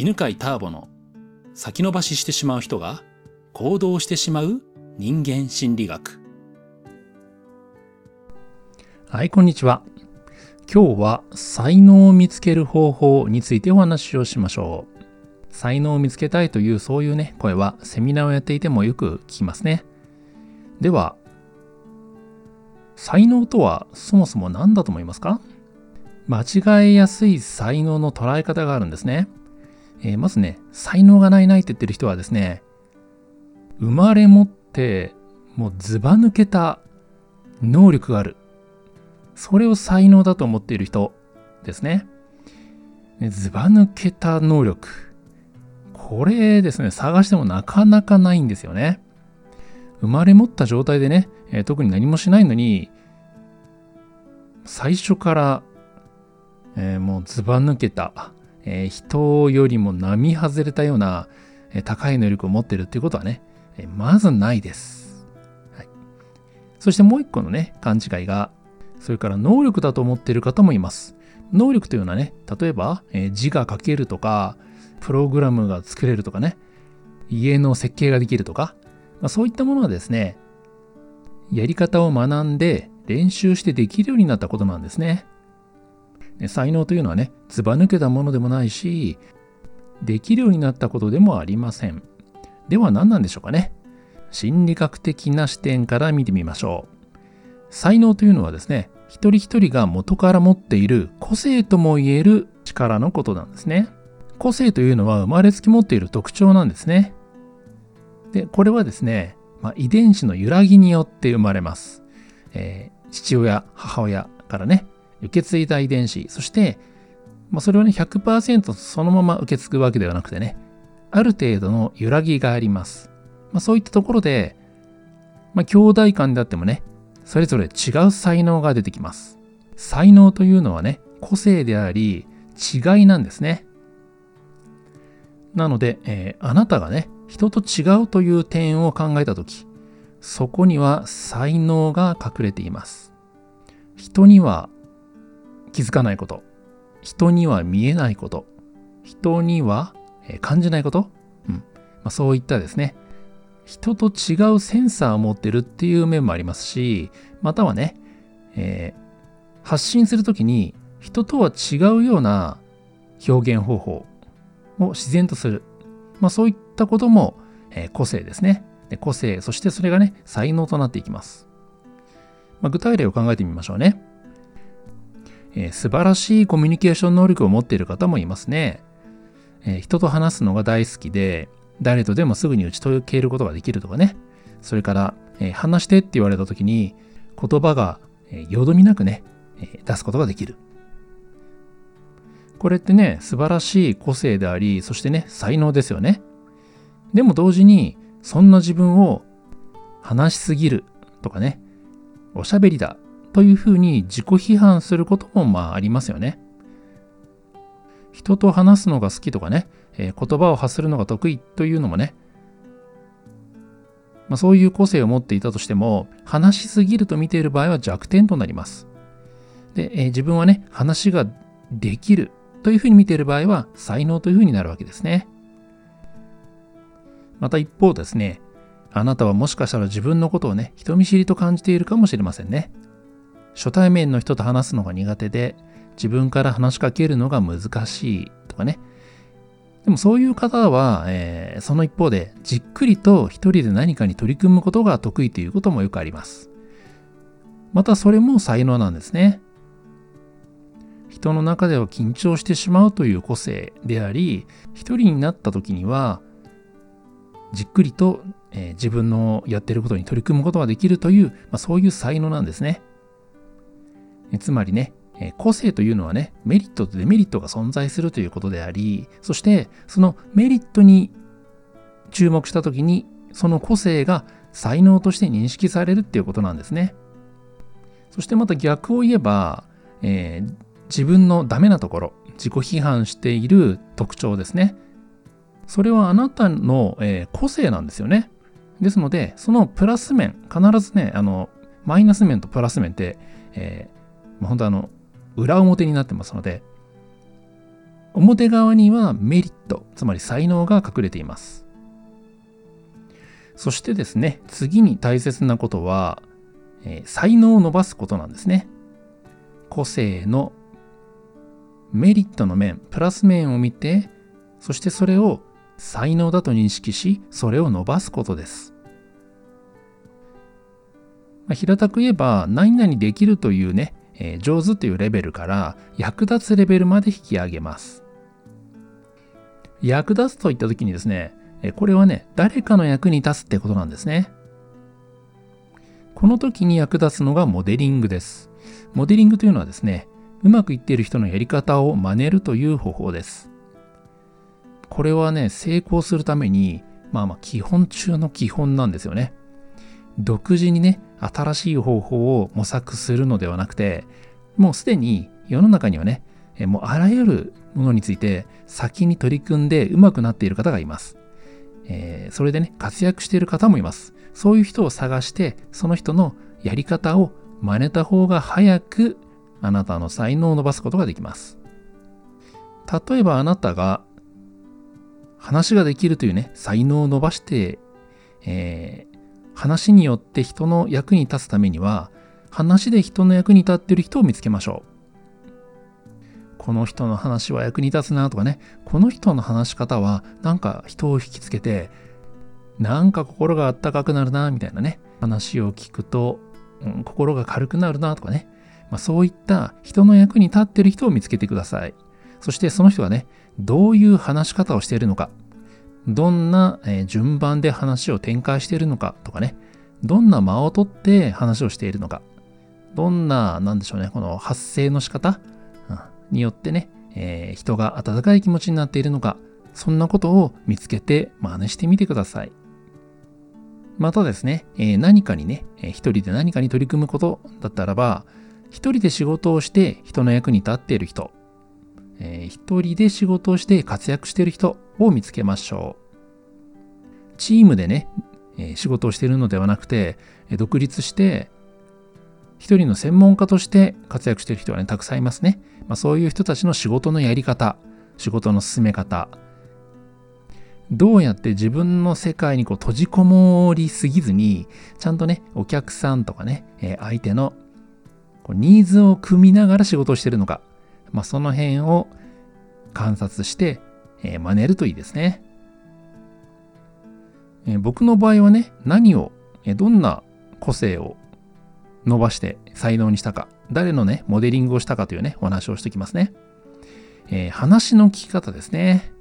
犬飼ターボの先延ばししてしまう人が行動してしまう人間心理学。はい、こんにちは。今日は才能を見つける方法についてお話をしましょう。才能を見つけたいというそういうね、声はセミナーをやっていてもよく聞きますね。では、才能とはそもそも何だと思いますか？間違えやすい才能の捉え方があるんですね。えー、まずね、才能がないないって言ってる人はですね、生まれ持ってもうずば抜けた能力がある。それを才能だと思っている人ですね。ずば抜けた能力。これですね、探してもなかなかないんですよね。生まれ持った状態でね、えー、特に何もしないのに、最初から、えー、もうずば抜けた、えー、人よりも並外れたような、え高い能力を持ってるっていうことはね、えまずないです、はい。そしてもう一個のね、勘違いが、それから能力だと思っている方もいます。能力というのはね、例えば、え字が書けるとか、プログラムが作れるとかね、家の設計ができるとか、まあ、そういったものはですね、やり方を学んで練習してできるようになったことなんですね。才能というのはね、ずば抜けたものでもないし、できるようになったことでもありません。では何なんでしょうかね。心理学的な視点から見てみましょう。才能というのはですね、一人一人が元から持っている個性とも言える力のことなんですね。個性というのは生まれつき持っている特徴なんですね。で、これはですね、まあ、遺伝子の揺らぎによって生まれます。えー、父親、母親からね、受け継いだ遺伝子、そして、まあ、それをね、100%そのまま受け継ぐわけではなくてね、ある程度の揺らぎがあります。まあ、そういったところで、まあ、兄弟間であってもね、それぞれ違う才能が出てきます。才能というのはね、個性であり、違いなんですね。なので、えー、あなたがね、人と違うという点を考えたとき、そこには才能が隠れています。人には気づかないこと、人には見えないこと、人には感じないこと、うんまあ、そういったですね、人と違うセンサーを持ってるっていう面もありますし、またはね、えー、発信するときに人とは違うような表現方法を自然とする。まあ、そういったことも、えー、個性ですねで。個性、そしてそれがね、才能となっていきます。まあ、具体例を考えてみましょうね、えー、素晴らしいコミュニケーション能力を持っている方もいますね。えー、人と話すのが大好きで、誰とでもすぐに打ち解けることができるとかね。それから、えー、話してって言われた時に、言葉が、えよどみなくね、え出すことができる。これってね、素晴らしい個性であり、そしてね、才能ですよね。でも同時に、そんな自分を話しすぎるとかね、おしゃべりだというふうに自己批判することもまあありますよね。人と話すのが好きとかね、えー、言葉を発するのが得意というのもね、まあ、そういう個性を持っていたとしても、話しすぎると見ている場合は弱点となります。で、えー、自分はね、話ができるというふうに見ている場合は才能というふうになるわけですね。また一方ですね、あなたはもしかしたら自分のことをね、人見知りと感じているかもしれませんね。初対面の人と話すのが苦手で、自分から話しかけるのが難しいとかね。でもそういう方は、えー、その一方で、じっくりと一人で何かに取り組むことが得意ということもよくあります。またそれも才能なんですね。人の中では緊張してしまうという個性であり、一人になった時には、じっくりと、えー、自分のやってることに取り組むことができるという、まあ、そういう才能なんですね。つまりね、個性というのはね、メリットとデメリットが存在するということであり、そしてそのメリットに注目した時に、その個性が才能として認識されるっていうことなんですね。そしてまた逆を言えば、えー、自分のダメなところ、自己批判している特徴ですね。それはあなたの、えー、個性なんですよね。ですので、そのプラス面、必ずね、あの、マイナス面とプラス面って、えー、本当あの、裏表になってますので、表側にはメリット、つまり才能が隠れています。そしてですね、次に大切なことは、えー、才能を伸ばすことなんですね。個性のメリットの面、プラス面を見て、そしてそれを才能だと認識し、それを伸ばすことです。まあ、平たく言えば、何々できるというね、えー、上手というレベルから役立つレベルまで引き上げます。役立つといった時にですね、これはね、誰かの役に立つってことなんですね。この時に役立つのがモデリングです。モデリングというのはですね、うまくいっている人のやり方を真似るという方法です。これはね、成功するために、まあまあ基本中の基本なんですよね。独自にね、新しい方法を模索するのではなくて、もうすでに世の中にはね、もうあらゆるものについて先に取り組んでうまくなっている方がいます。えー、それでね、活躍している方もいます。そういう人を探して、その人のやり方を真似た方が早くあなたの才能を伸ばすことができます。例えばあなたが話ができるというね、才能を伸ばして、え、話によって人の役に立つためには、話で人の役に立ってる人を見つけましょう。この人の話は役に立つなとかね、この人の話し方はなんか人を引きつけて、なんか心があったかくなるなみたいなね、話を聞くと、うん、心が軽くなるなとかね、まあ、そういった人の役に立ってる人を見つけてください。そしてその人がね、どういう話し方をしているのか、どんな順番で話を展開しているのかとかね、どんな間をとって話をしているのか、どんな、なんでしょうね、この発声の仕方、によってね、えー、人が温かい気持ちになっているのか、そんなことを見つけて真似してみてください。またですね、えー、何かにね、一人で何かに取り組むことだったらば、一人で仕事をして人の役に立っている人、えー、一人で仕事をして活躍している人。を見つけましょう。チームでね、え、仕事をしているのではなくて、独立して一人の専門家として活躍している人はね、たくさんいますね。まあ、そういう人たちの仕事のやり方、仕事の進め方、どうやって自分の世界にこう閉じこもりすぎずに、ちゃんとね、お客さんとかね、え、相手のこうニーズを組みながら仕事をしてるのか、まあ、その辺を観察して、えー、真似るといいですね。えー、僕の場合はね、何を、えどんな個性を伸ばして才能にしたか、誰のね、モデリングをしたかというね、お話をしておきますね。えー、話の聞き方ですね。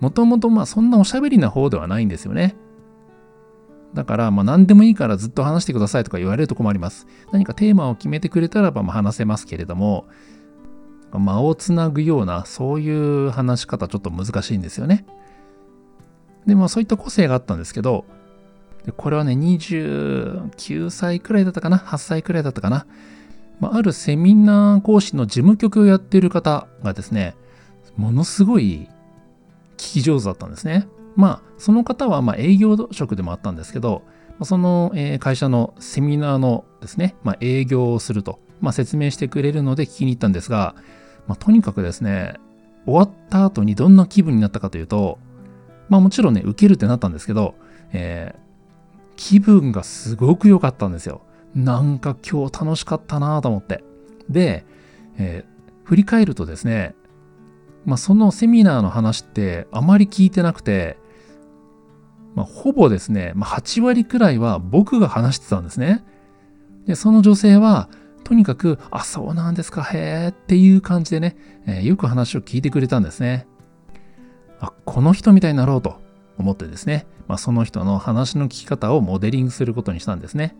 もともとまあそんなおしゃべりな方ではないんですよね。だからまあ何でもいいからずっと話してくださいとか言われると困ります。何かテーマを決めてくれたらばまあ話せますけれども、間をつなぐようなそういう話し方ちょっと難しいんですよね。でもそういった個性があったんですけど、これはね、29歳くらいだったかな ?8 歳くらいだったかな、まあ、あるセミナー講師の事務局をやっている方がですね、ものすごい聞き上手だったんですね。まあ、その方はま営業職でもあったんですけど、その会社のセミナーのですね、まあ、営業をすると、まあ、説明してくれるので聞きに行ったんですが、まあ、とにかくですね、終わった後にどんな気分になったかというと、まあもちろんね、受けるってなったんですけど、え気分がすごく良かったんですよ。なんか今日楽しかったなと思って。で、えー、振り返るとですね、まあ、そのセミナーの話ってあまり聞いてなくて、まあ、ほぼですね、まあ、8割くらいは僕が話してたんですね。で、その女性は、とにかく、あ、そうなんですか、へえっていう感じでね、えー、よく話を聞いてくれたんですね。あ、この人みたいになろうと思ってですね、まあ、その人の話の聞き方をモデリングすることにしたんですね。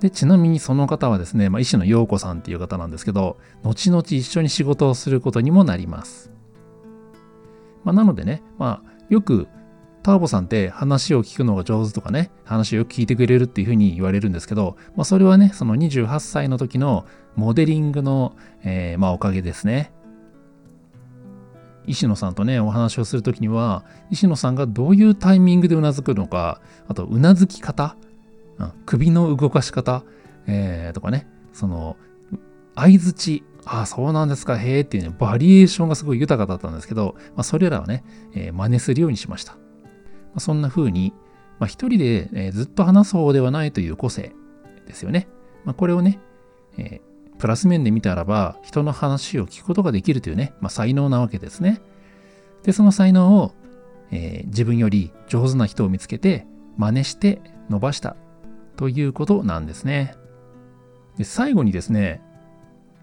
で、ちなみにその方はですね、まあ、医師の陽子さんっていう方なんですけど、後々一緒に仕事をすることにもなります。まあ、なのでね、まあ、よくターボさんって話を聞くのが上手とかね、話をよく聞いてくれるっていうふうに言われるんですけど、まあ、それはね、その28歳の時のモデリングの、えー、まあ、おかげですね。石野さんとね、お話をするときには、石野さんがどういうタイミングでうなずくのか、あと、うなずき方、うん、首の動かし方、えー、とかね、その、相づち、ああ、そうなんですか、へえっていうね、バリエーションがすごい豊かだったんですけど、まあ、それらをね、えー、真似するようにしました。ま、そんな風に、まあ、一人で、え、ずっと話す方ではないという個性ですよね。まあ、これをね、えー、プラス面で見たらば、人の話を聞くことができるというね、まあ、才能なわけですね。で、その才能を、えー、自分より上手な人を見つけて、真似して伸ばしたということなんですね。で最後にですね、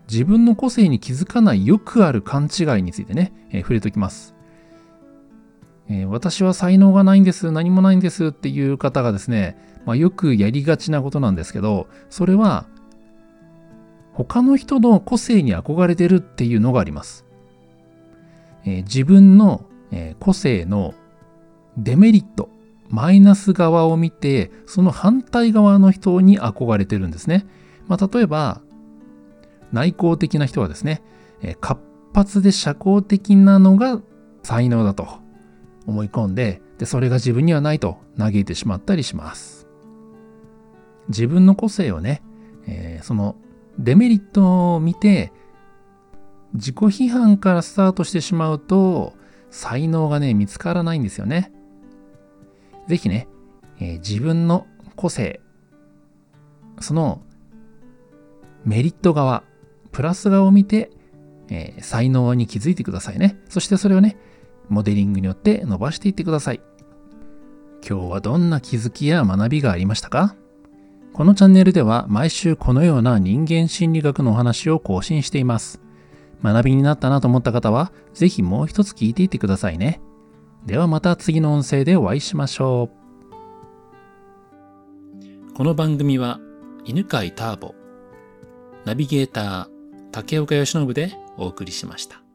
自分の個性に気づかないよくある勘違いについてね、えー、触れておきます、えー、私は才能がないんです、何もないんですっていう方がですね、まあ、よくやりがちなことなんですけど、それは他の人の個性に憧れてるっていうのがあります。えー、自分の、え個性のデメリット、マイナス側を見て、その反対側の人に憧れてるんですね。まあ、例えば、内向的な人はですね、え活発で社交的なのが才能だと思い込んでで、それが自分にはないと嘆いてしまったりします。自分の個性をね、えー、そのデメリットを見て、自己批判からスタートしてしまうと、才能がね、見つからないんですよね。ぜひね、えー、自分の個性、そのメリット側、プラス側を見て、えー、才能に気づいてくださいね。そしてそれをね、モデリングによって伸ばしていってください。今日はどんな気づきや学びがありましたか？このチャンネルでは毎週このような人間心理学のお話を更新しています。学びになったなと思った方は、ぜひもう一つ聞いていってくださいね。ではまた次の音声でお会いしましょう。この番組は、犬飼ターボ、ナビゲーター、竹岡由伸でお送りしました。